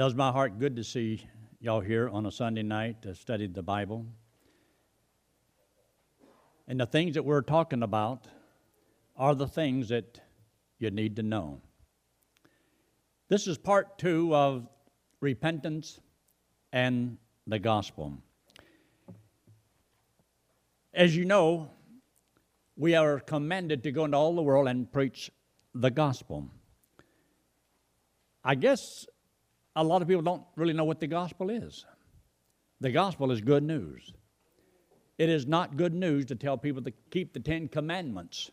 Does my heart good to see y'all here on a Sunday night to study the Bible. And the things that we're talking about are the things that you need to know. This is part two of repentance and the gospel. As you know, we are commanded to go into all the world and preach the gospel. I guess a lot of people don't really know what the gospel is. The gospel is good news. It is not good news to tell people to keep the Ten Commandments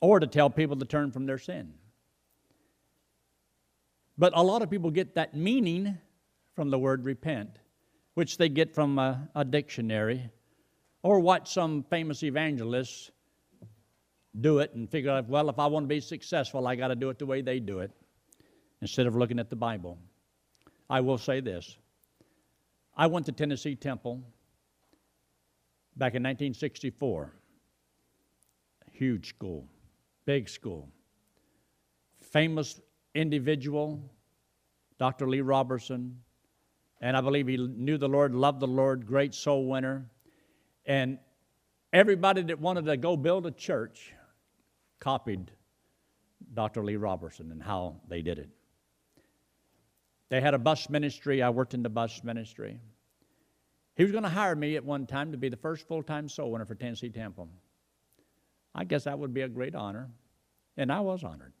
or to tell people to turn from their sin. But a lot of people get that meaning from the word repent, which they get from a, a dictionary or watch some famous evangelists do it and figure out, well, if I want to be successful, I got to do it the way they do it instead of looking at the Bible. I will say this I went to Tennessee Temple back in 1964. Huge school, big school. Famous individual, Dr. Lee Roberson, and I believe he knew the Lord, loved the Lord, great soul winner. And everybody that wanted to go build a church copied Dr. Lee Roberson and how they did it. They had a bus ministry. I worked in the bus ministry. He was going to hire me at one time to be the first full time soul winner for Tennessee Temple. I guess that would be a great honor, and I was honored.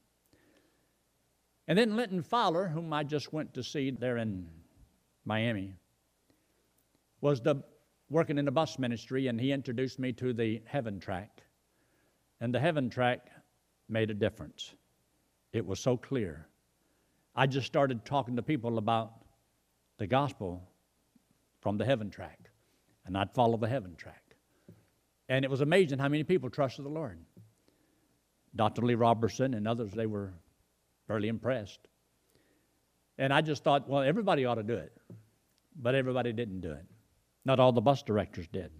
And then Linton Fowler, whom I just went to see there in Miami, was the, working in the bus ministry, and he introduced me to the Heaven Tract. And the Heaven Tract made a difference. It was so clear. I just started talking to people about the gospel from the heaven tract, and I'd follow the heaven tract. And it was amazing how many people trusted the Lord. Dr. Lee Roberson and others, they were fairly impressed. And I just thought, well, everybody ought to do it. But everybody didn't do it. Not all the bus directors did.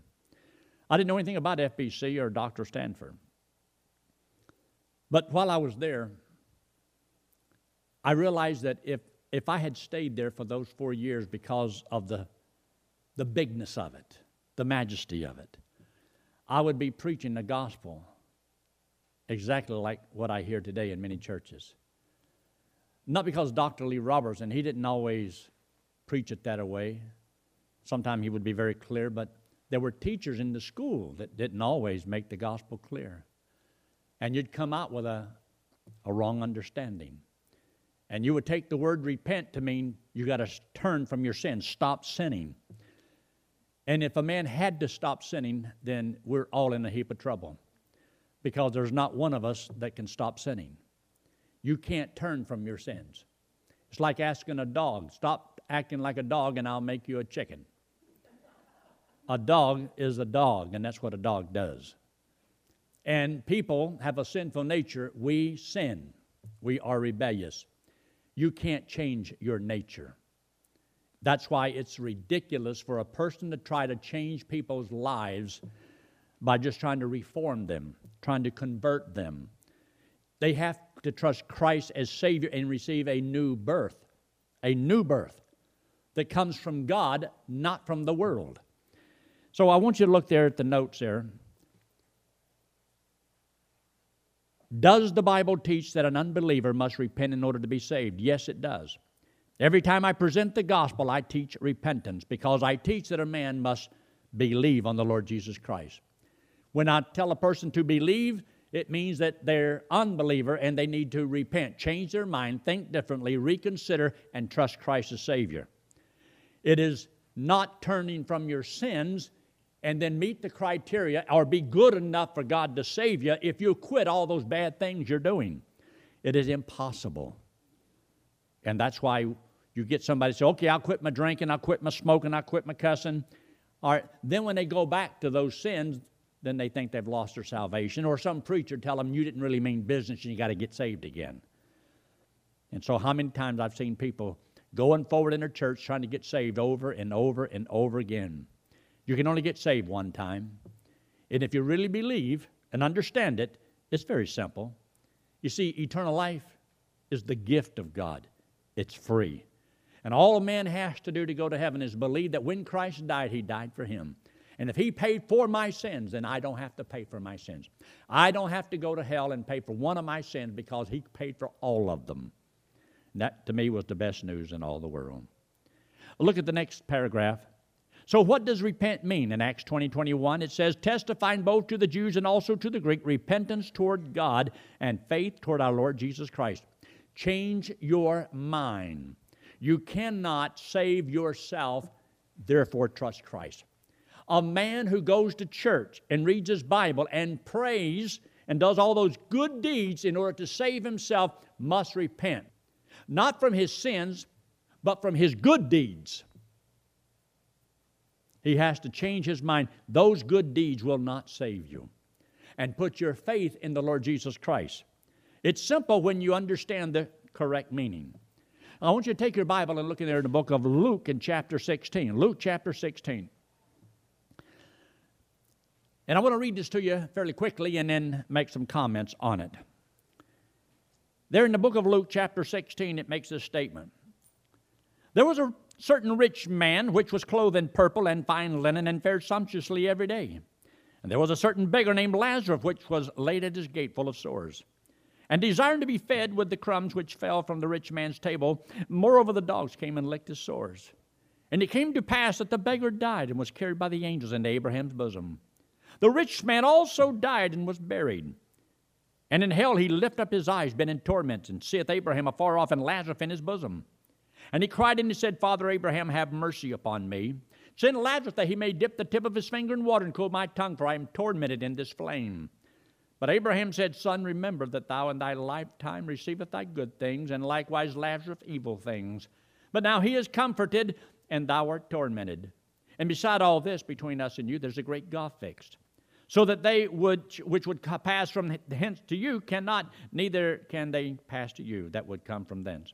I didn't know anything about FBC or Dr. Stanford. But while I was there, I realized that if, if I had stayed there for those four years because of the, the bigness of it, the majesty of it, I would be preaching the gospel exactly like what I hear today in many churches. Not because Dr. Lee Roberson, and he didn't always preach it that way. Sometimes he would be very clear, but there were teachers in the school that didn't always make the gospel clear. And you'd come out with a, a wrong understanding. And you would take the word repent to mean you got to turn from your sin, stop sinning. And if a man had to stop sinning, then we're all in a heap of trouble because there's not one of us that can stop sinning. You can't turn from your sins. It's like asking a dog, stop acting like a dog and I'll make you a chicken. A dog is a dog, and that's what a dog does. And people have a sinful nature. We sin, we are rebellious. You can't change your nature. That's why it's ridiculous for a person to try to change people's lives by just trying to reform them, trying to convert them. They have to trust Christ as Savior and receive a new birth, a new birth that comes from God, not from the world. So I want you to look there at the notes there. Does the Bible teach that an unbeliever must repent in order to be saved? Yes, it does. Every time I present the gospel, I teach repentance because I teach that a man must believe on the Lord Jesus Christ. When I tell a person to believe, it means that they're unbeliever and they need to repent, change their mind, think differently, reconsider, and trust Christ as Savior. It is not turning from your sins, and then meet the criteria or be good enough for God to save you if you quit all those bad things you're doing. It is impossible. And that's why you get somebody say, okay, I'll quit my drinking, I'll quit my smoking, I'll quit my cussing. All right, then when they go back to those sins, then they think they've lost their salvation. Or some preacher tell them you didn't really mean business and you got to get saved again. And so, how many times I've seen people going forward in their church trying to get saved over and over and over again. You can only get saved one time. And if you really believe and understand it, it's very simple. You see, eternal life is the gift of God, it's free. And all a man has to do to go to heaven is believe that when Christ died, he died for him. And if he paid for my sins, then I don't have to pay for my sins. I don't have to go to hell and pay for one of my sins because he paid for all of them. And that to me was the best news in all the world. Look at the next paragraph. So, what does repent mean? In Acts 20 21, it says, testifying both to the Jews and also to the Greek, repentance toward God and faith toward our Lord Jesus Christ. Change your mind. You cannot save yourself, therefore, trust Christ. A man who goes to church and reads his Bible and prays and does all those good deeds in order to save himself must repent. Not from his sins, but from his good deeds. He has to change his mind. Those good deeds will not save you. And put your faith in the Lord Jesus Christ. It's simple when you understand the correct meaning. I want you to take your Bible and look in there in the book of Luke in chapter 16. Luke chapter 16. And I want to read this to you fairly quickly and then make some comments on it. There in the book of Luke, chapter 16, it makes this statement There was a certain rich man which was clothed in purple and fine linen and fared sumptuously every day. And there was a certain beggar named Lazarus which was laid at his gate full of sores, and desiring to be fed with the crumbs which fell from the rich man's table. Moreover, the dogs came and licked his sores. And it came to pass that the beggar died and was carried by the angels into Abraham's bosom. The rich man also died and was buried. And in hell he lift up his eyes, been in torments, and seeth Abraham afar off and Lazarus in his bosom. And he cried and he said, Father Abraham, have mercy upon me. Send Lazarus that he may dip the tip of his finger in water and cool my tongue, for I am tormented in this flame. But Abraham said, Son, remember that thou in thy lifetime receivest thy good things, and likewise Lazarus evil things. But now he is comforted, and thou art tormented. And beside all this, between us and you, there's a great gulf fixed, so that they would, which would pass from hence to you, cannot, neither can they pass to you that would come from thence.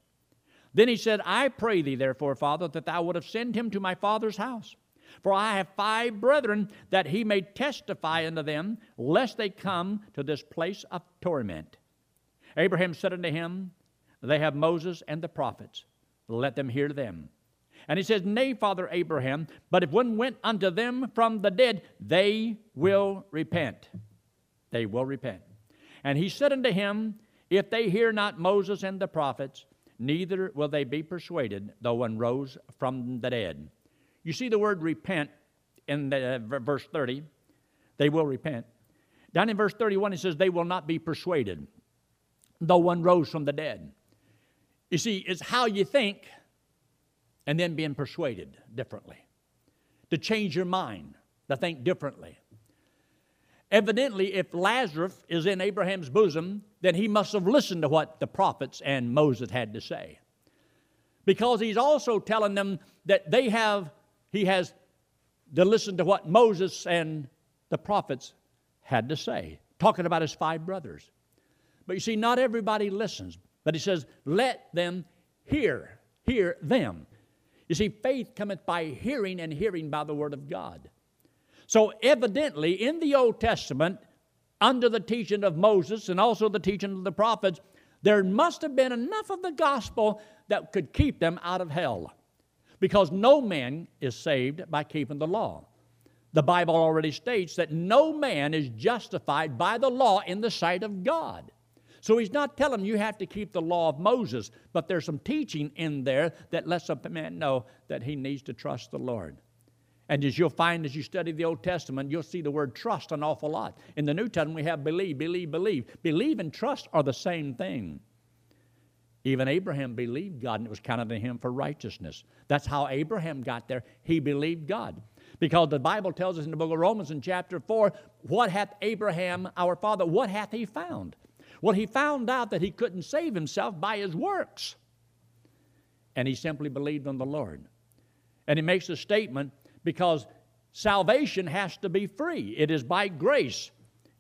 Then he said, I pray thee, therefore, Father, that thou wouldst send him to my father's house. For I have five brethren, that he may testify unto them, lest they come to this place of torment. Abraham said unto him, They have Moses and the prophets. Let them hear them. And he says, Nay, Father Abraham, but if one went unto them from the dead, they will repent. They will repent. And he said unto him, If they hear not Moses and the prophets, neither will they be persuaded, though one rose from the dead. You see the word repent in the, uh, verse 30. They will repent. Down in verse 31, it says, They will not be persuaded, though one rose from the dead. You see, it's how you think and then being persuaded differently. To change your mind, to think differently. Evidently, if Lazarus is in Abraham's bosom, then he must have listened to what the prophets and Moses had to say. Because he's also telling them that they have, he has to listen to what Moses and the prophets had to say, talking about his five brothers. But you see, not everybody listens. But he says, let them hear, hear them. You see, faith cometh by hearing, and hearing by the word of God. So, evidently, in the Old Testament, under the teaching of Moses and also the teaching of the prophets, there must have been enough of the gospel that could keep them out of hell. Because no man is saved by keeping the law. The Bible already states that no man is justified by the law in the sight of God. So he's not telling you have to keep the law of Moses, but there's some teaching in there that lets a man know that he needs to trust the Lord. And as you'll find as you study the Old Testament, you'll see the word trust an awful lot. In the New Testament, we have believe, believe, believe. Believe and trust are the same thing. Even Abraham believed God, and it was counted to him for righteousness. That's how Abraham got there. He believed God. Because the Bible tells us in the book of Romans in chapter 4, what hath Abraham, our father, what hath he found? Well, he found out that he couldn't save himself by his works. And he simply believed on the Lord. And he makes a statement because salvation has to be free. It is by grace.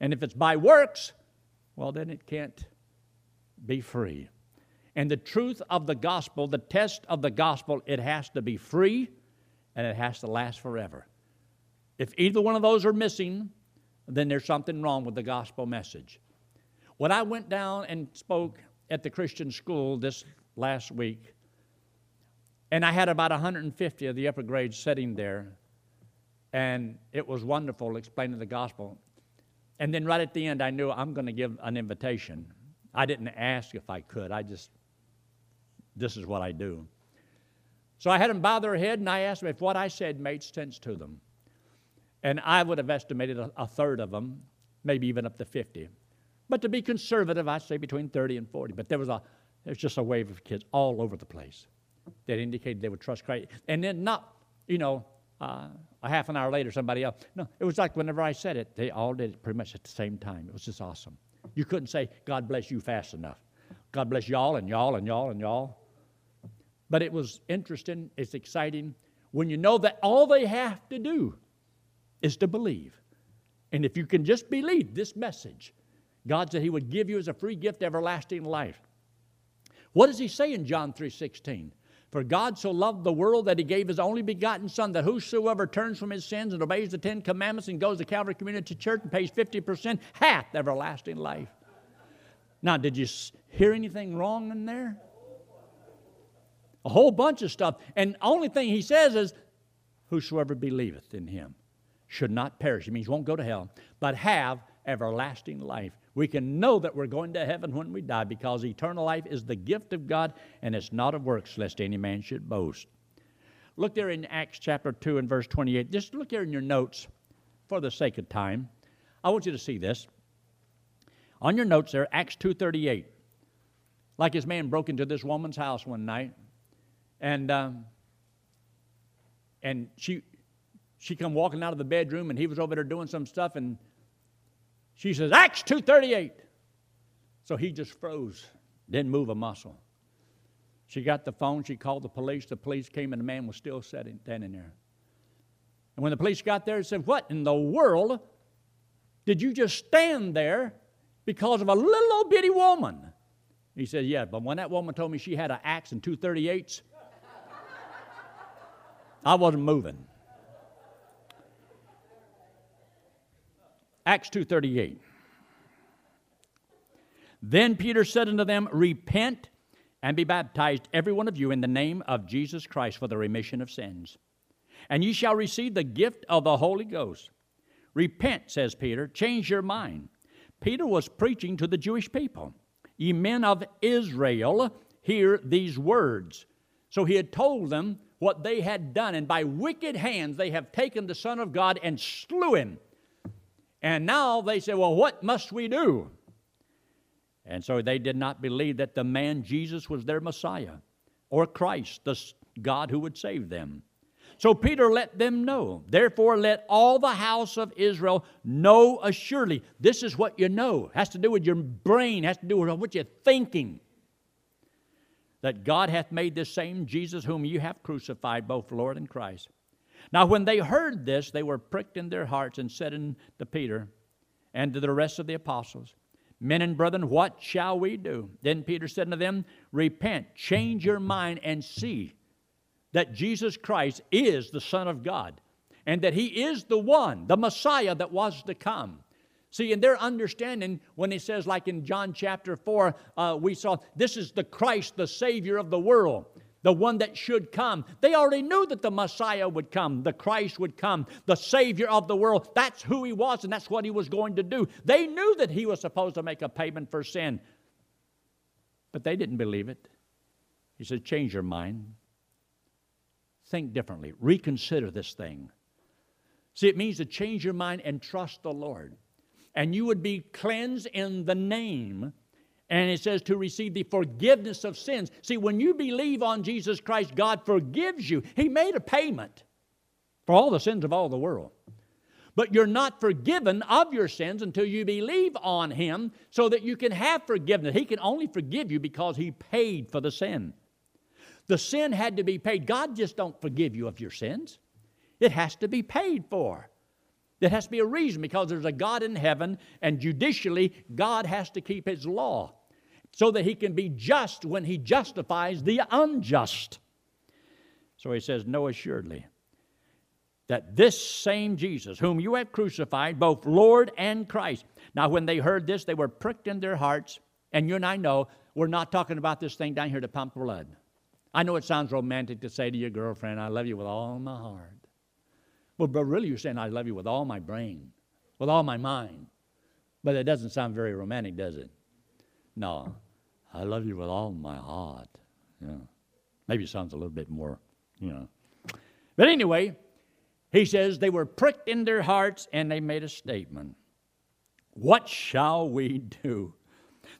And if it's by works, well, then it can't be free. And the truth of the gospel, the test of the gospel, it has to be free and it has to last forever. If either one of those are missing, then there's something wrong with the gospel message. When I went down and spoke at the Christian school this last week, And I had about 150 of the upper grades sitting there, and it was wonderful explaining the gospel. And then right at the end, I knew I'm going to give an invitation. I didn't ask if I could, I just, this is what I do. So I had them bow their head, and I asked them if what I said made sense to them. And I would have estimated a, a third of them, maybe even up to 50. But to be conservative, I'd say between 30 and 40. But there was a, there's just a wave of kids all over the place that indicated they would trust Christ. And then not, you know, uh, a half an hour later, somebody else. No, it was like whenever I said it, they all did it pretty much at the same time. It was just awesome. You couldn't say, God bless you fast enough. God bless y'all and y'all and y'all and y'all. But it was interesting, it's exciting when you know that all they have to do is to believe. And if you can just believe this message, God said He would give you as a free gift everlasting life. What does He say in John 3:16? For God so loved the world that He gave His only begotten Son, that whosoever turns from his sins and obeys the Ten Commandments and goes to Calvary Community Church and pays 50% hath everlasting life. Now, did you hear anything wrong in there? A whole bunch of stuff. And the only thing he says is, Whosoever believeth in him should not perish. It means won't go to hell, but have everlasting life. We can know that we're going to heaven when we die because eternal life is the gift of God and it's not of works, lest any man should boast. Look there in Acts chapter 2 and verse 28. Just look there in your notes for the sake of time. I want you to see this. On your notes there, Acts 2.38. Like his man broke into this woman's house one night, and um, and she she come walking out of the bedroom, and he was over there doing some stuff, and she says, Acts 2.38. So he just froze, didn't move a muscle. She got the phone, she called the police. The police came, and the man was still sitting, standing there. And when the police got there, he said, What in the world did you just stand there because of a little old bitty woman? He said, Yeah, but when that woman told me she had an axe and two 38s, I wasn't moving. Acts 2:38. Then Peter said unto them, Repent and be baptized, every one of you, in the name of Jesus Christ for the remission of sins. And ye shall receive the gift of the Holy Ghost. Repent, says Peter, change your mind. Peter was preaching to the Jewish people. Ye men of Israel, hear these words. So he had told them what they had done, and by wicked hands they have taken the Son of God and slew him. And now they say, well, what must we do? And so they did not believe that the man Jesus was their Messiah or Christ, the God who would save them. So Peter let them know. Therefore, let all the house of Israel know assuredly. This is what you know. It has to do with your brain, it has to do with what you're thinking. That God hath made this same Jesus whom you have crucified, both Lord and Christ. Now, when they heard this, they were pricked in their hearts and said unto Peter and to the rest of the apostles, Men and brethren, what shall we do? Then Peter said unto them, Repent, change your mind, and see that Jesus Christ is the Son of God, and that He is the one, the Messiah that was to come. See, in their understanding, when he says, like in John chapter 4, uh, we saw this is the Christ, the Savior of the world the one that should come. They already knew that the Messiah would come, the Christ would come, the Savior of the world. That's who he was, and that's what he was going to do. They knew that he was supposed to make a payment for sin, but they didn't believe it. He said, Change your mind. Think differently. Reconsider this thing. See, it means to change your mind and trust the Lord. And you would be cleansed in the name and it says to receive the forgiveness of sins. See, when you believe on Jesus Christ, God forgives you. He made a payment for all the sins of all the world. But you're not forgiven of your sins until you believe on Him so that you can have forgiveness. He can only forgive you because He paid for the sin. The sin had to be paid. God just don't forgive you of your sins. It has to be paid for. There has to be a reason because there's a God in heaven, and judicially, God has to keep His law so that He can be just when He justifies the unjust. So He says, No, assuredly that this same Jesus, whom you have crucified, both Lord and Christ. Now, when they heard this, they were pricked in their hearts, and you and I know we're not talking about this thing down here to pump blood. I know it sounds romantic to say to your girlfriend, I love you with all my heart. Well, but really, you're saying, I love you with all my brain, with all my mind. But it doesn't sound very romantic, does it? No. I love you with all my heart. Yeah. Maybe it sounds a little bit more, you know. But anyway, he says they were pricked in their hearts and they made a statement. What shall we do?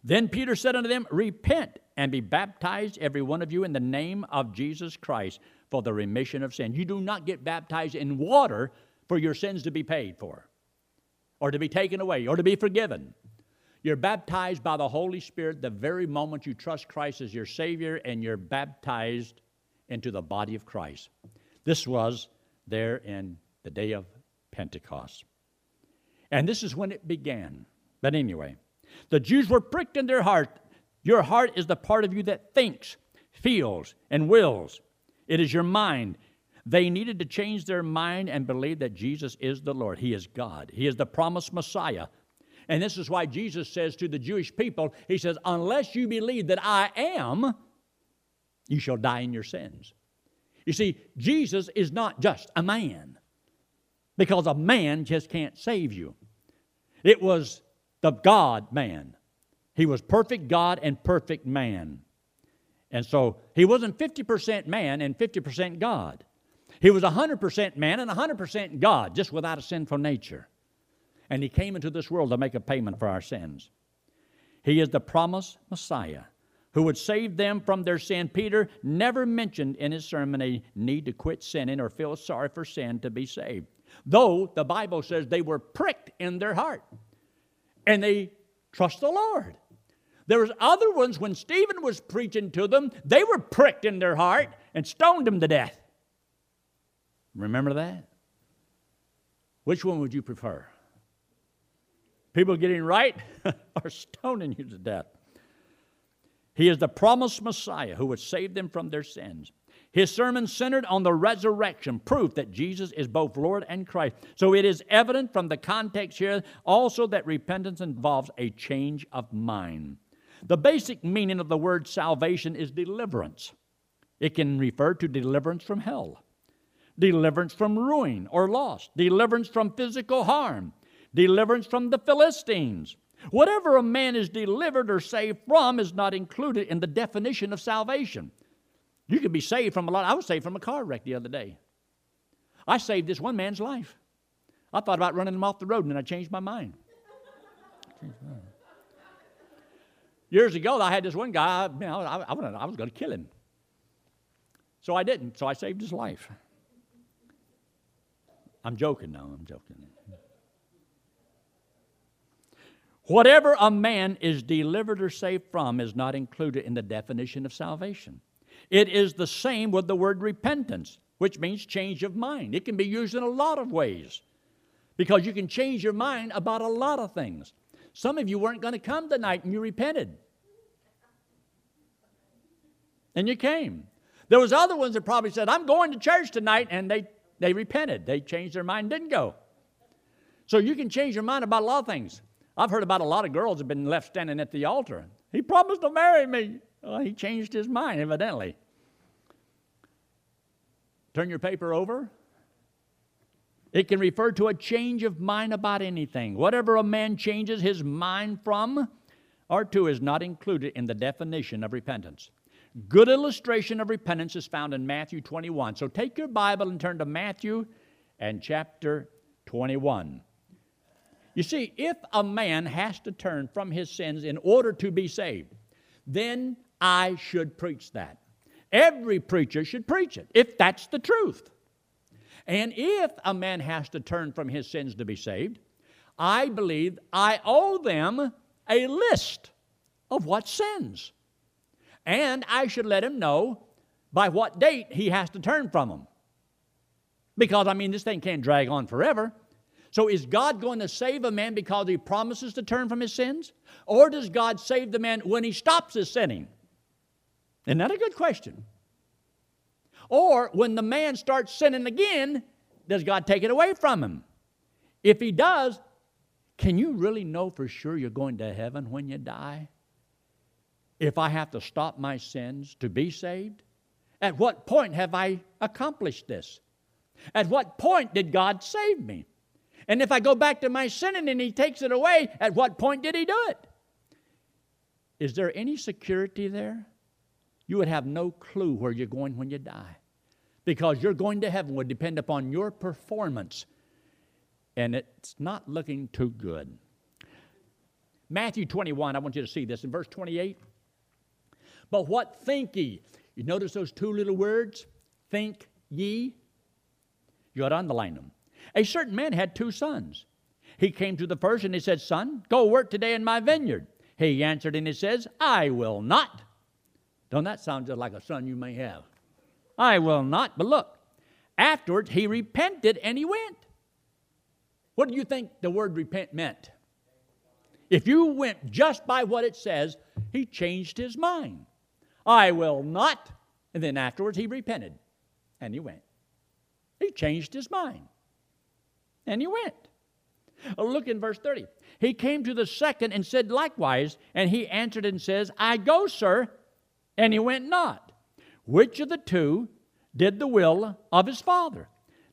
Then Peter said unto them, Repent and be baptized, every one of you, in the name of Jesus Christ for the remission of sin. You do not get baptized in water for your sins to be paid for, or to be taken away, or to be forgiven. You're baptized by the Holy Spirit the very moment you trust Christ as your Savior, and you're baptized into the body of Christ. This was there in the day of Pentecost. And this is when it began. But anyway, the Jews were pricked in their heart. Your heart is the part of you that thinks, feels, and wills. It is your mind. They needed to change their mind and believe that Jesus is the Lord. He is God. He is the promised Messiah. And this is why Jesus says to the Jewish people, He says, Unless you believe that I am, you shall die in your sins. You see, Jesus is not just a man, because a man just can't save you. It was the God man. He was perfect God and perfect man. And so he wasn't 50% man and 50% God. He was 100% man and 100% God, just without a sinful nature. And he came into this world to make a payment for our sins. He is the promised Messiah who would save them from their sin. Peter never mentioned in his sermon a need to quit sinning or feel sorry for sin to be saved. Though the Bible says they were pricked in their heart and they trust the Lord. There was other ones when Stephen was preaching to them, they were pricked in their heart and stoned him to death. Remember that? Which one would you prefer? People getting right are stoning you to death? He is the promised Messiah who would save them from their sins. His sermon centered on the resurrection, proof that Jesus is both Lord and Christ. So it is evident from the context here also that repentance involves a change of mind. The basic meaning of the word salvation is deliverance. It can refer to deliverance from hell, deliverance from ruin or loss, deliverance from physical harm, deliverance from the Philistines. Whatever a man is delivered or saved from is not included in the definition of salvation. You can be saved from a lot. I was saved from a car wreck the other day. I saved this one man's life. I thought about running him off the road and then I changed my mind. Years ago, I had this one guy, know, I, I, I was going to kill him. So I didn't, so I saved his life. I'm joking now, I'm joking. Whatever a man is delivered or saved from is not included in the definition of salvation. It is the same with the word repentance, which means change of mind. It can be used in a lot of ways because you can change your mind about a lot of things. Some of you weren't going to come tonight and you repented. And you came. There was other ones that probably said, I'm going to church tonight, and they, they repented. They changed their mind, didn't go. So you can change your mind about a lot of things. I've heard about a lot of girls have been left standing at the altar. He promised to marry me. Well, he changed his mind, evidently. Turn your paper over. It can refer to a change of mind about anything. Whatever a man changes his mind from or to is not included in the definition of repentance. Good illustration of repentance is found in Matthew 21. So take your Bible and turn to Matthew and chapter 21. You see, if a man has to turn from his sins in order to be saved, then I should preach that. Every preacher should preach it, if that's the truth. And if a man has to turn from his sins to be saved, I believe I owe them a list of what sins. And I should let him know by what date he has to turn from them. Because, I mean, this thing can't drag on forever. So, is God going to save a man because he promises to turn from his sins? Or does God save the man when he stops his sinning? Isn't that a good question? Or when the man starts sinning again, does God take it away from him? If he does, can you really know for sure you're going to heaven when you die? If I have to stop my sins to be saved? At what point have I accomplished this? At what point did God save me? And if I go back to my sinning and He takes it away, at what point did He do it? Is there any security there? You would have no clue where you're going when you die. Because you're going to heaven would depend upon your performance. And it's not looking too good. Matthew 21, I want you to see this in verse 28. But what think ye? You notice those two little words? Think ye? You ought to underline them. A certain man had two sons. He came to the first and he said, Son, go work today in my vineyard. He answered and he says, I will not. Don't that sound just like a son you may have? I will not. But look, afterwards he repented and he went. What do you think the word repent meant? If you went just by what it says, he changed his mind. I will not. And then afterwards he repented and he went. He changed his mind and he went. Oh, look in verse 30. He came to the second and said likewise, and he answered and says, I go, sir, and he went not. Which of the two did the will of his father?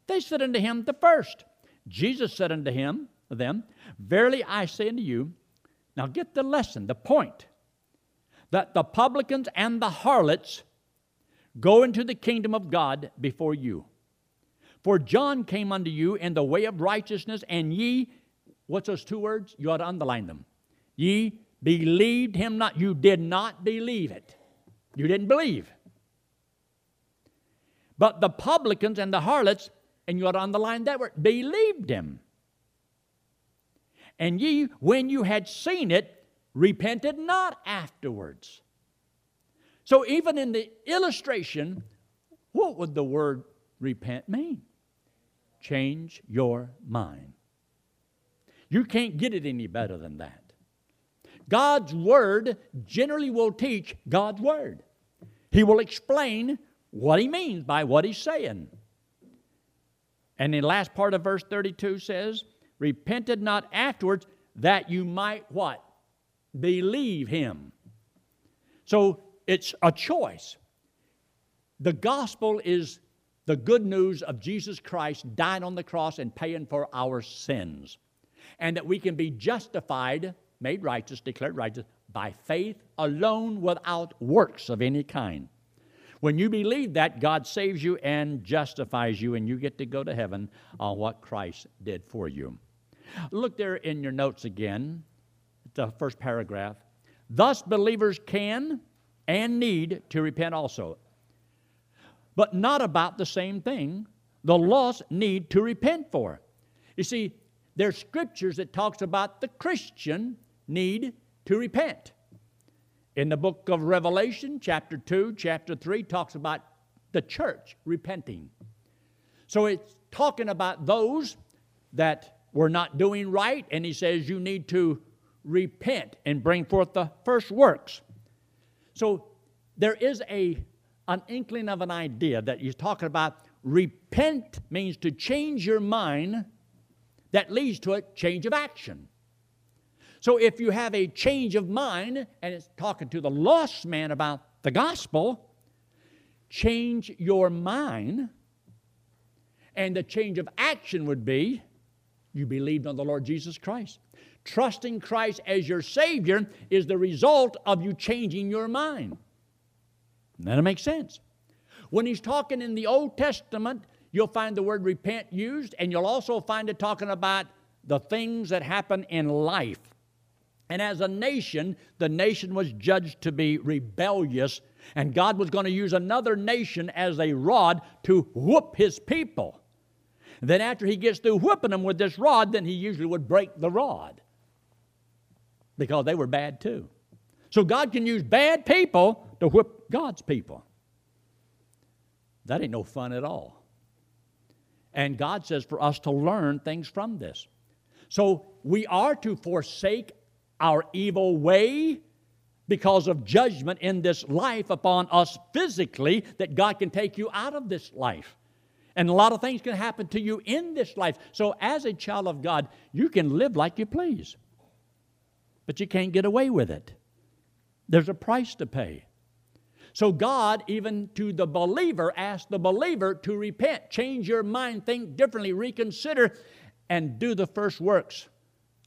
They said unto him, The first. Jesus said unto him, them, Verily I say unto you, now get the lesson, the point, that the publicans and the harlots go into the kingdom of God before you. For John came unto you in the way of righteousness, and ye, what's those two words? You ought to underline them. Ye believed him not. You did not believe it. You didn't believe. But the publicans and the harlots, and you ought to underline that word, believed him. And ye, when you had seen it, repented not afterwards. So, even in the illustration, what would the word repent mean? Change your mind. You can't get it any better than that. God's Word generally will teach God's Word. He will explain what He means by what He's saying. And the last part of verse 32 says, Repented not afterwards that you might what? Believe Him. So it's a choice. The gospel is the good news of Jesus Christ dying on the cross and paying for our sins. And that we can be justified made righteous, declared righteous, by faith alone without works of any kind. When you believe that, God saves you and justifies you, and you get to go to heaven on what Christ did for you. Look there in your notes again, the first paragraph. Thus, believers can and need to repent also. But not about the same thing the lost need to repent for. You see, there's scriptures that talks about the Christian need to repent. In the book of Revelation, chapter 2, chapter 3, talks about the church repenting. So it's talking about those that were not doing right, and he says you need to repent and bring forth the first works. So there is a, an inkling of an idea that he's talking about repent means to change your mind that leads to a change of action. So if you have a change of mind, and it's talking to the lost man about the gospel, change your mind, and the change of action would be you believed on the Lord Jesus Christ. Trusting Christ as your Savior is the result of you changing your mind. That makes sense. When he's talking in the Old Testament, you'll find the word repent used, and you'll also find it talking about the things that happen in life. And as a nation, the nation was judged to be rebellious, and God was going to use another nation as a rod to whoop his people. then, after he gets through whooping them with this rod, then he usually would break the rod because they were bad too. So, God can use bad people to whip God's people. That ain't no fun at all. And God says for us to learn things from this. So, we are to forsake our evil way because of judgment in this life upon us physically, that God can take you out of this life. And a lot of things can happen to you in this life. So, as a child of God, you can live like you please, but you can't get away with it. There's a price to pay. So God, even to the believer, asked the believer to repent, change your mind, think differently, reconsider, and do the first works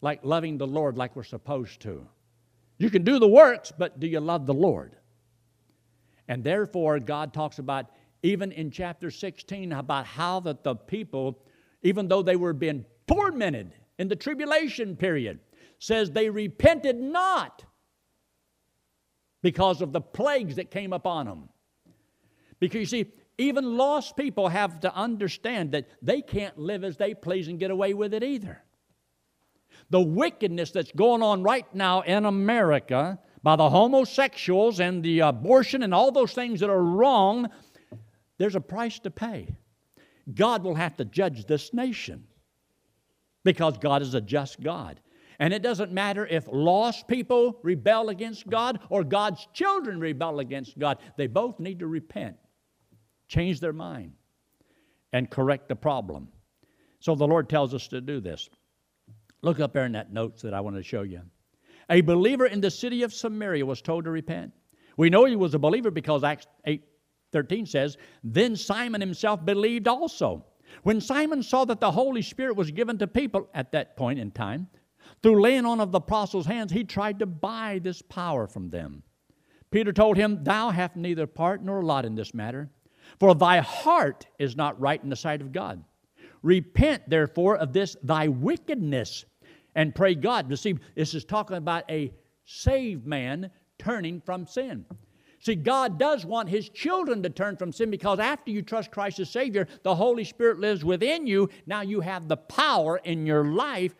like loving the Lord like we're supposed to. You can do the works, but do you love the Lord? And therefore, God talks about, even in chapter 16, about how that the people, even though they were being tormented in the tribulation period, says they repented not because of the plagues that came upon them. Because you see, even lost people have to understand that they can't live as they please and get away with it either. The wickedness that's going on right now in America by the homosexuals and the abortion and all those things that are wrong, there's a price to pay. God will have to judge this nation because God is a just God. And it doesn't matter if lost people rebel against God or God's children rebel against God, they both need to repent, change their mind, and correct the problem. So the Lord tells us to do this. Look up there in that notes that I want to show you. A believer in the city of Samaria was told to repent. We know he was a believer because Acts 8 13 says, Then Simon himself believed also. When Simon saw that the Holy Spirit was given to people at that point in time, through laying on of the apostles' hands, he tried to buy this power from them. Peter told him, Thou hast neither part nor lot in this matter, for thy heart is not right in the sight of God. Repent, therefore, of this thy wickedness, and pray God. You see, this is talking about a saved man turning from sin. See, God does want His children to turn from sin because after you trust Christ as Savior, the Holy Spirit lives within you. Now you have the power in your life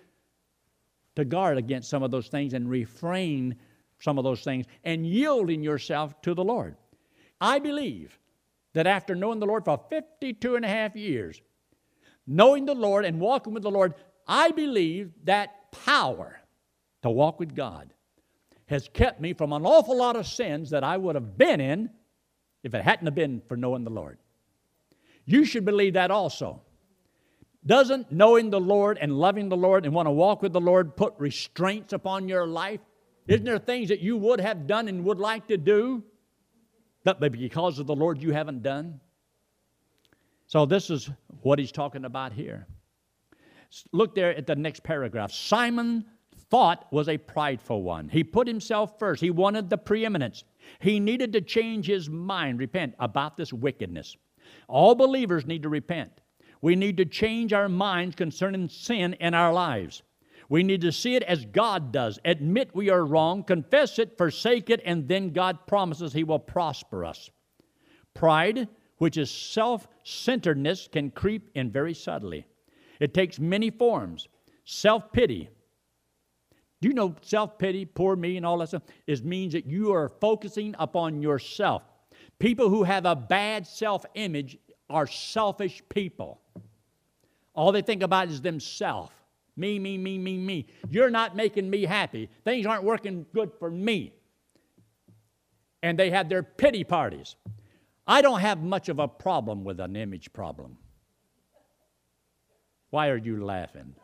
to guard against some of those things and refrain some of those things and yielding yourself to the Lord. I believe that after knowing the Lord for 52 and a half years, knowing the Lord and walking with the Lord, I believe that power to walk with God has kept me from an awful lot of sins that I would have been in if it hadn't have been for knowing the Lord. You should believe that also. Doesn't knowing the Lord and loving the Lord and want to walk with the Lord put restraints upon your life? Isn't there things that you would have done and would like to do, but because of the Lord you haven't done? So, this is what he's talking about here. Look there at the next paragraph. Simon thought was a prideful one. He put himself first, he wanted the preeminence. He needed to change his mind, repent about this wickedness. All believers need to repent. We need to change our minds concerning sin in our lives. We need to see it as God does. Admit we are wrong, confess it, forsake it, and then God promises He will prosper us. Pride, which is self centeredness, can creep in very subtly. It takes many forms. Self pity. Do you know self pity, poor me, and all that stuff? Is means that you are focusing upon yourself. People who have a bad self image are selfish people. All they think about is themselves. Me, me, me, me, me. You're not making me happy. Things aren't working good for me. And they have their pity parties. I don't have much of a problem with an image problem. Why are you laughing?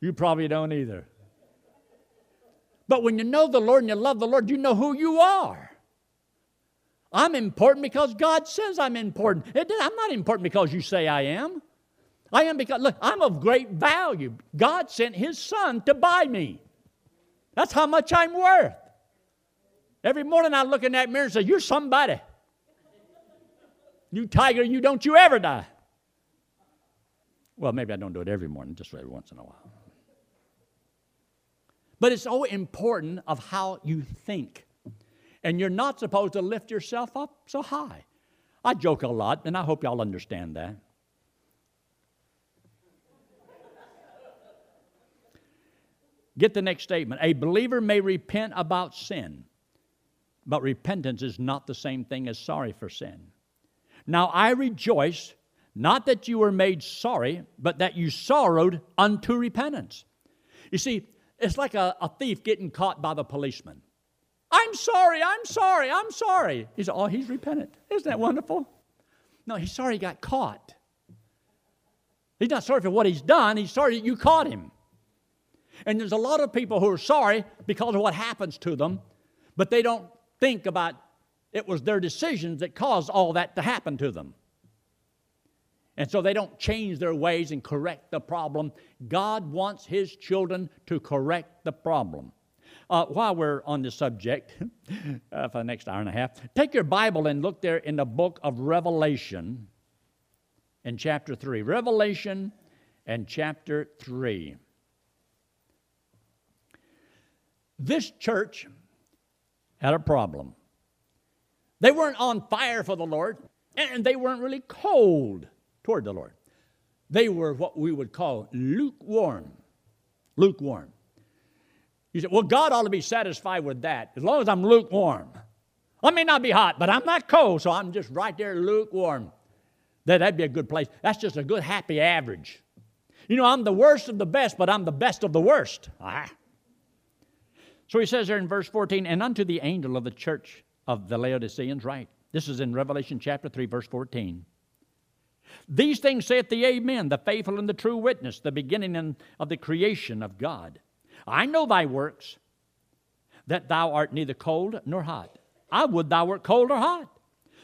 You probably don't either. But when you know the Lord and you love the Lord, you know who you are. I'm important because God says I'm important. I'm not important because you say I am. I am because, look, I'm of great value. God sent His Son to buy me. That's how much I'm worth. Every morning I look in that mirror and say, You're somebody. You tiger, you don't you ever die. Well, maybe I don't do it every morning, just every once in a while. But it's so important of how you think. And you're not supposed to lift yourself up so high. I joke a lot, and I hope y'all understand that. Get the next statement. A believer may repent about sin, but repentance is not the same thing as sorry for sin. Now I rejoice, not that you were made sorry, but that you sorrowed unto repentance. You see, it's like a, a thief getting caught by the policeman. I'm sorry, I'm sorry, I'm sorry. He said, Oh, he's repentant. Isn't that wonderful? No, he's sorry he got caught. He's not sorry for what he's done, he's sorry that you caught him. And there's a lot of people who are sorry because of what happens to them, but they don't think about it was their decisions that caused all that to happen to them. And so they don't change their ways and correct the problem. God wants His children to correct the problem. Uh, while we're on this subject, uh, for the next hour and a half, take your Bible and look there in the book of Revelation in chapter 3. Revelation and chapter 3. This church had a problem. They weren't on fire for the Lord, and they weren't really cold toward the Lord. They were what we would call lukewarm. Lukewarm. You say, well, God ought to be satisfied with that as long as I'm lukewarm. I may not be hot, but I'm not cold, so I'm just right there lukewarm. That, that'd be a good place. That's just a good, happy average. You know, I'm the worst of the best, but I'm the best of the worst. Ah. So he says there in verse 14, and unto the angel of the church of the Laodiceans, right? This is in Revelation chapter 3, verse 14. These things saith the Amen, the faithful and the true witness, the beginning of the creation of God. I know thy works, that thou art neither cold nor hot. I would thou wert cold or hot.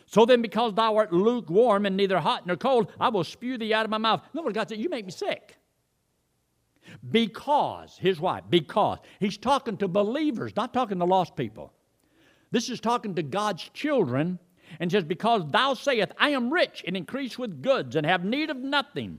So then, because thou art lukewarm and neither hot nor cold, I will spew thee out of my mouth. No, what God said, you make me sick. Because, here's why, because. He's talking to believers, not talking to lost people. This is talking to God's children and says, Because thou sayest, I am rich and increase with goods and have need of nothing,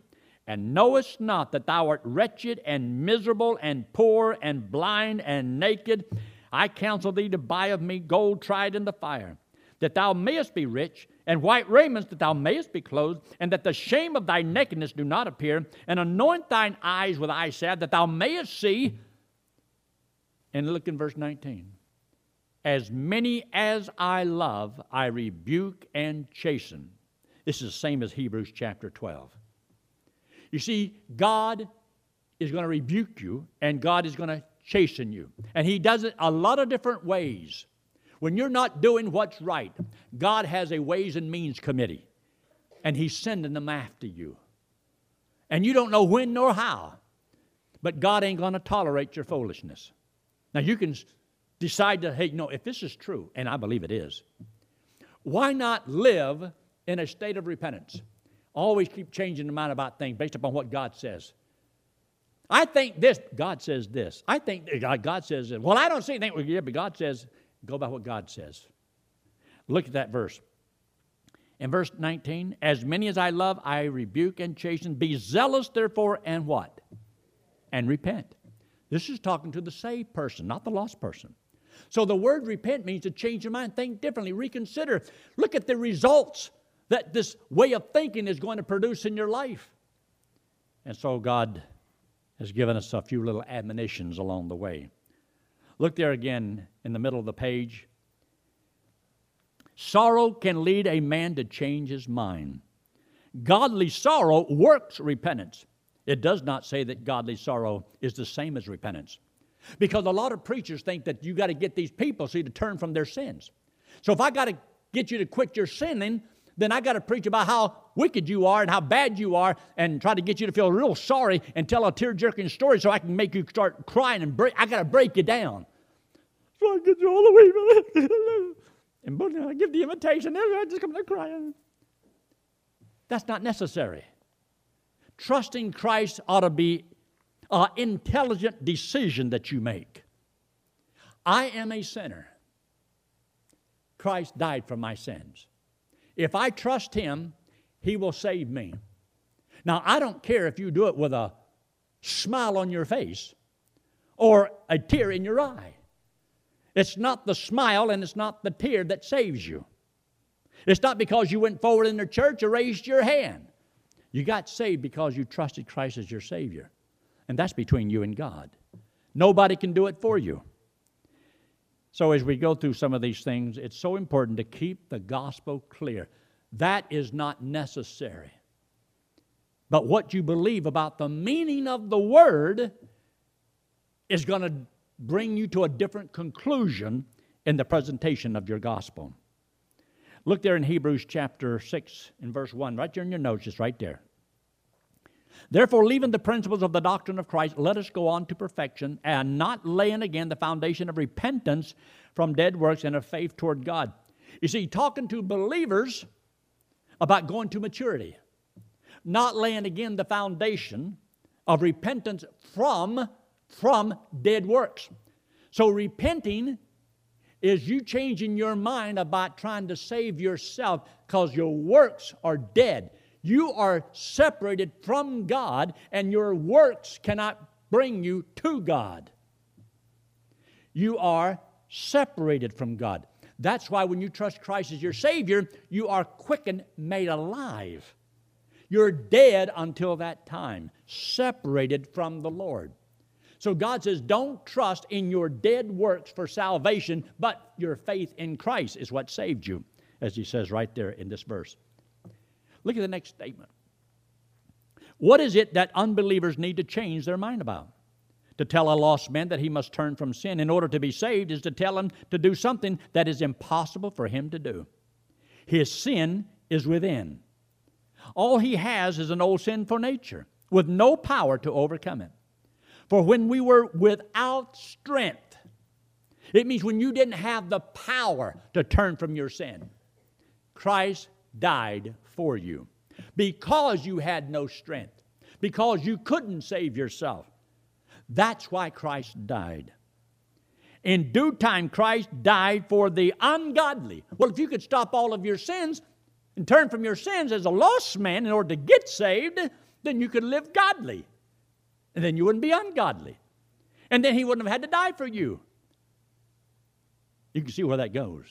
and knowest not that thou art wretched and miserable and poor and blind and naked, I counsel thee to buy of me gold tried in the fire, that thou mayest be rich, and white raiments that thou mayest be clothed, and that the shame of thy nakedness do not appear, and anoint thine eyes with eye salve, that thou mayest see. And look in verse 19. As many as I love, I rebuke and chasten. This is the same as Hebrews chapter 12. You see, God is going to rebuke you and God is going to chasten you. And He does it a lot of different ways. When you're not doing what's right, God has a Ways and Means Committee and He's sending them after you. And you don't know when nor how, but God ain't going to tolerate your foolishness. Now, you can decide to, hey, know, if this is true, and I believe it is, why not live in a state of repentance? Always keep changing the mind about things based upon what God says. I think this, God says this. I think God says this. Well, I don't see anything. Yeah, but God says, go by what God says. Look at that verse. In verse 19, as many as I love, I rebuke and chasten. Be zealous, therefore, and what? And repent. This is talking to the saved person, not the lost person. So the word repent means to change your mind, think differently, reconsider. Look at the results that this way of thinking is going to produce in your life. And so God has given us a few little admonitions along the way. Look there again in the middle of the page. Sorrow can lead a man to change his mind. Godly sorrow works repentance. It does not say that godly sorrow is the same as repentance. Because a lot of preachers think that you got to get these people, see, to turn from their sins. So if I got to get you to quit your sinning, then I got to preach about how wicked you are and how bad you are and try to get you to feel real sorry and tell a tear jerking story so I can make you start crying and break. I got to break you down. So I get you all the way. and I give the invitation. I just come crying. That's not necessary. Trusting Christ ought to be uh, intelligent decision that you make. I am a sinner. Christ died for my sins. If I trust Him, He will save me. Now, I don't care if you do it with a smile on your face or a tear in your eye. It's not the smile and it's not the tear that saves you. It's not because you went forward in the church or raised your hand. You got saved because you trusted Christ as your Savior. And that's between you and God. Nobody can do it for you. So, as we go through some of these things, it's so important to keep the gospel clear. That is not necessary. But what you believe about the meaning of the word is going to bring you to a different conclusion in the presentation of your gospel. Look there in Hebrews chapter 6 and verse 1, right there in your notes, just right there. Therefore, leaving the principles of the doctrine of Christ, let us go on to perfection and not laying again the foundation of repentance from dead works and of faith toward God. You see, talking to believers about going to maturity, not laying again the foundation of repentance from, from dead works. So, repenting is you changing your mind about trying to save yourself because your works are dead. You are separated from God, and your works cannot bring you to God. You are separated from God. That's why when you trust Christ as your Savior, you are quickened, made alive. You're dead until that time, separated from the Lord. So God says, don't trust in your dead works for salvation, but your faith in Christ is what saved you, as he says right there in this verse. Look at the next statement. What is it that unbelievers need to change their mind about? To tell a lost man that he must turn from sin in order to be saved is to tell him to do something that is impossible for him to do. His sin is within. All he has is an old sinful nature with no power to overcome it. For when we were without strength, it means when you didn't have the power to turn from your sin, Christ died for you because you had no strength, because you couldn't save yourself. That's why Christ died. In due time, Christ died for the ungodly. Well, if you could stop all of your sins and turn from your sins as a lost man in order to get saved, then you could live godly and then you wouldn't be ungodly. And then he wouldn't have had to die for you. You can see where that goes.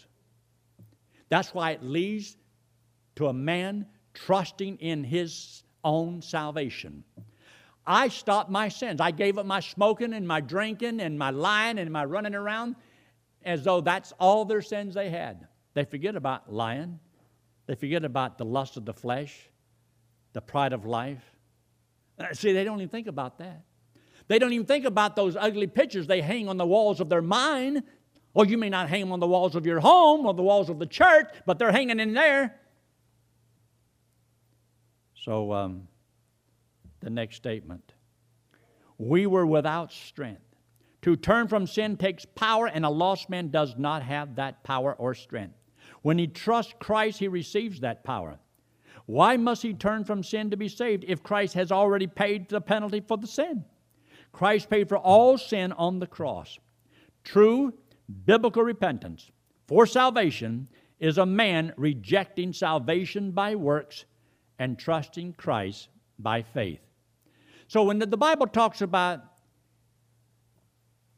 That's why it leads to a man trusting in his own salvation. I stopped my sins. I gave up my smoking and my drinking and my lying and my running around as though that's all their sins they had. They forget about lying, they forget about the lust of the flesh, the pride of life. Uh, see, they don't even think about that. They don't even think about those ugly pictures they hang on the walls of their mind. Or you may not hang them on the walls of your home or the walls of the church, but they're hanging in there. So, um, the next statement We were without strength. To turn from sin takes power, and a lost man does not have that power or strength. When he trusts Christ, he receives that power. Why must he turn from sin to be saved if Christ has already paid the penalty for the sin? Christ paid for all sin on the cross. True biblical repentance for salvation is a man rejecting salvation by works and trusting Christ by faith. So when the Bible talks about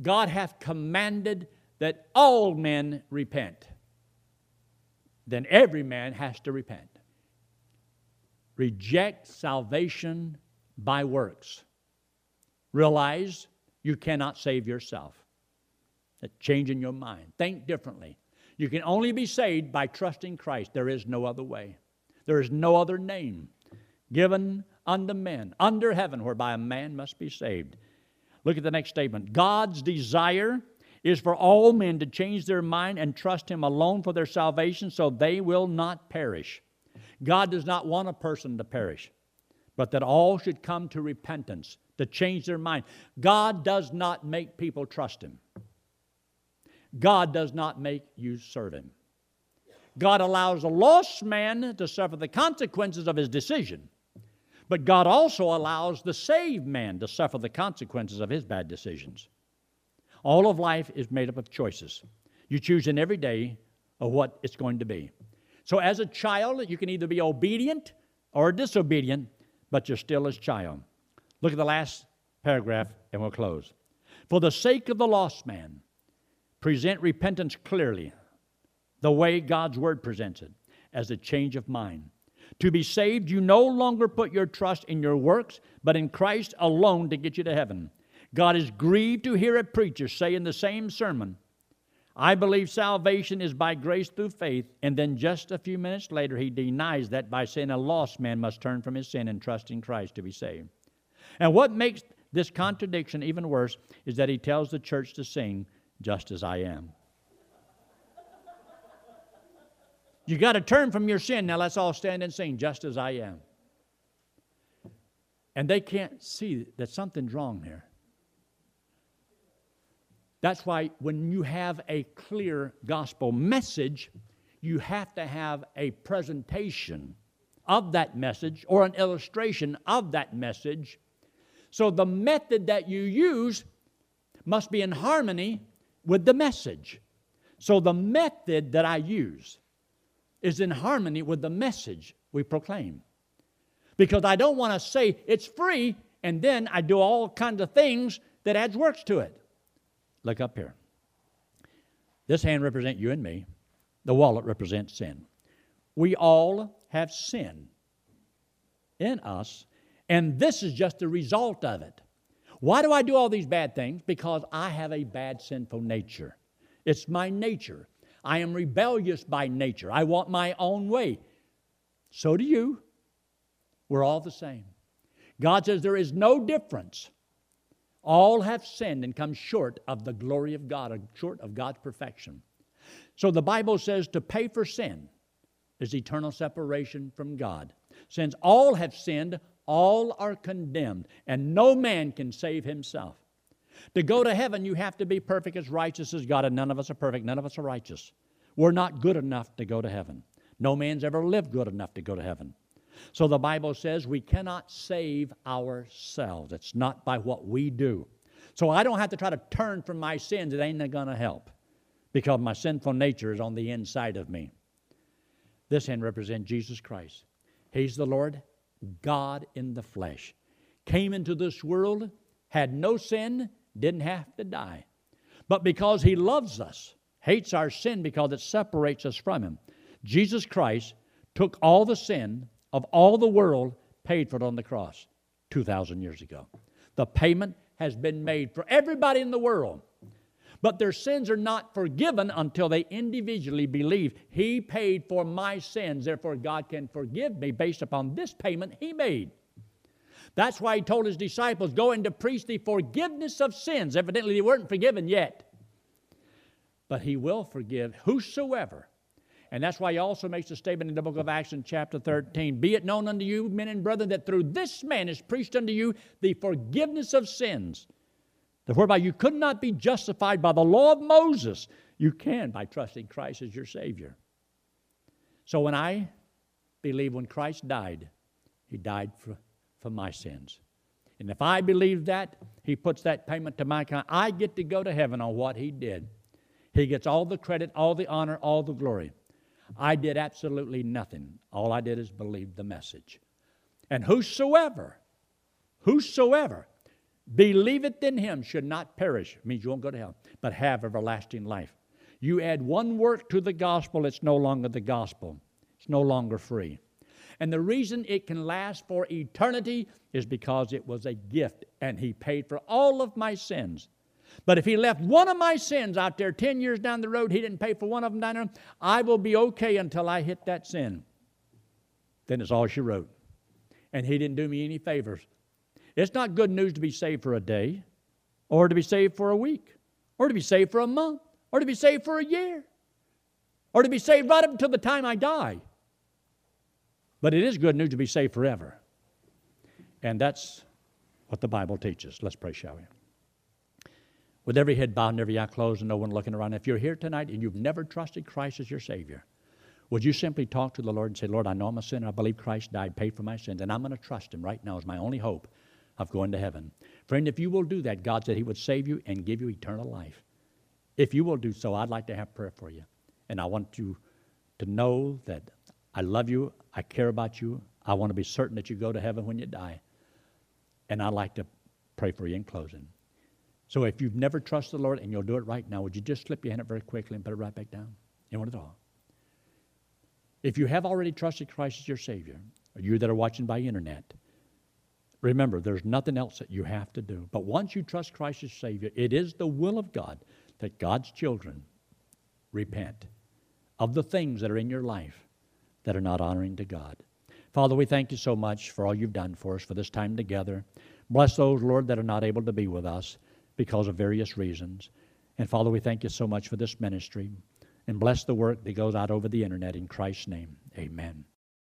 God hath commanded that all men repent, then every man has to repent reject salvation by works. Realize you cannot save yourself. That changing your mind. Think differently. You can only be saved by trusting Christ. There is no other way. There is no other name given unto men under heaven whereby a man must be saved. Look at the next statement. God's desire is for all men to change their mind and trust Him alone for their salvation so they will not perish. God does not want a person to perish, but that all should come to repentance, to change their mind. God does not make people trust Him. God does not make you serve Him. God allows a lost man to suffer the consequences of his decision, but God also allows the saved man to suffer the consequences of his bad decisions. All of life is made up of choices. You choose in every day of what it's going to be. So, as a child, you can either be obedient or disobedient, but you're still a child. Look at the last paragraph and we'll close. For the sake of the lost man, present repentance clearly, the way God's Word presents it, as a change of mind. To be saved, you no longer put your trust in your works, but in Christ alone to get you to heaven. God is grieved to hear a preacher say in the same sermon, I believe salvation is by grace through faith, and then just a few minutes later, he denies that by saying a lost man must turn from his sin and trust in Christ to be saved. And what makes this contradiction even worse is that he tells the church to sing, Just as I am. You got to turn from your sin. Now let's all stand and sing, Just as I am. and they can't see that something's wrong here. That's why when you have a clear gospel message, you have to have a presentation of that message or an illustration of that message. So the method that you use must be in harmony with the message. So the method that I use is in harmony with the message we proclaim. Because I don't want to say it's free and then I do all kinds of things that adds works to it. Look up here. This hand represents you and me. The wallet represents sin. We all have sin in us, and this is just the result of it. Why do I do all these bad things? Because I have a bad sinful nature. It's my nature. I am rebellious by nature. I want my own way. So do you. We're all the same. God says there is no difference. All have sinned and come short of the glory of God, short of God's perfection. So the Bible says to pay for sin is eternal separation from God. Since all have sinned, all are condemned, and no man can save himself. To go to heaven, you have to be perfect as righteous as God, and none of us are perfect. None of us are righteous. We're not good enough to go to heaven. No man's ever lived good enough to go to heaven. So the Bible says we cannot save ourselves. It's not by what we do. So I don't have to try to turn from my sins. It ain't going to help because my sinful nature is on the inside of me. This hand represents Jesus Christ. He's the Lord, God in the flesh. Came into this world, had no sin, didn't have to die. But because He loves us, hates our sin because it separates us from Him, Jesus Christ took all the sin of all the world, paid for it on the cross 2,000 years ago. The payment has been made for everybody in the world. But their sins are not forgiven until they individually believe He paid for my sins. Therefore, God can forgive me based upon this payment He made. That's why He told His disciples, Go and to preach the forgiveness of sins. Evidently, they weren't forgiven yet. But He will forgive whosoever. And that's why He also makes a statement in the book of Acts in chapter 13 Be it known unto you, men and brethren, that through this man is preached unto you the forgiveness of sins that whereby you could not be justified by the law of Moses, you can by trusting Christ as your Savior. So when I believe when Christ died, He died for, for my sins. And if I believe that, He puts that payment to my account. I get to go to heaven on what He did. He gets all the credit, all the honor, all the glory. I did absolutely nothing. All I did is believe the message. And whosoever, whosoever believeth in him should not perish, means you won't go to hell, but have everlasting life. You add one work to the gospel, it's no longer the gospel. It's no longer free. And the reason it can last for eternity is because it was a gift and he paid for all of my sins. But if he left one of my sins out there 10 years down the road, he didn't pay for one of them down there, I will be okay until I hit that sin. Then it's all she wrote. And he didn't do me any favors. It's not good news to be saved for a day, or to be saved for a week, or to be saved for a month, or to be saved for a year, or to be saved right up until the time I die. But it is good news to be saved forever. And that's what the Bible teaches. Let's pray, shall we? With every head bowed and every eye closed and no one looking around, if you're here tonight and you've never trusted Christ as your Savior, would you simply talk to the Lord and say, Lord, I know I'm a sinner. I believe Christ died, paid for my sins, and I'm going to trust Him right now as my only hope of going to heaven. Friend, if you will do that, God said He would save you and give you eternal life. If you will do so, I'd like to have prayer for you. And I want you to know that I love you, I care about you, I want to be certain that you go to heaven when you die. And I'd like to pray for you in closing. So if you've never trusted the Lord and you'll do it right now, would you just slip your hand up very quickly and put it right back down? Want it all. If you have already trusted Christ as your Savior, or you that are watching by internet, Remember, there's nothing else that you have to do. But once you trust Christ as Savior, it is the will of God that God's children repent of the things that are in your life that are not honoring to God. Father, we thank you so much for all you've done for us for this time together. Bless those, Lord, that are not able to be with us because of various reasons. And Father, we thank you so much for this ministry. And bless the work that goes out over the internet in Christ's name. Amen.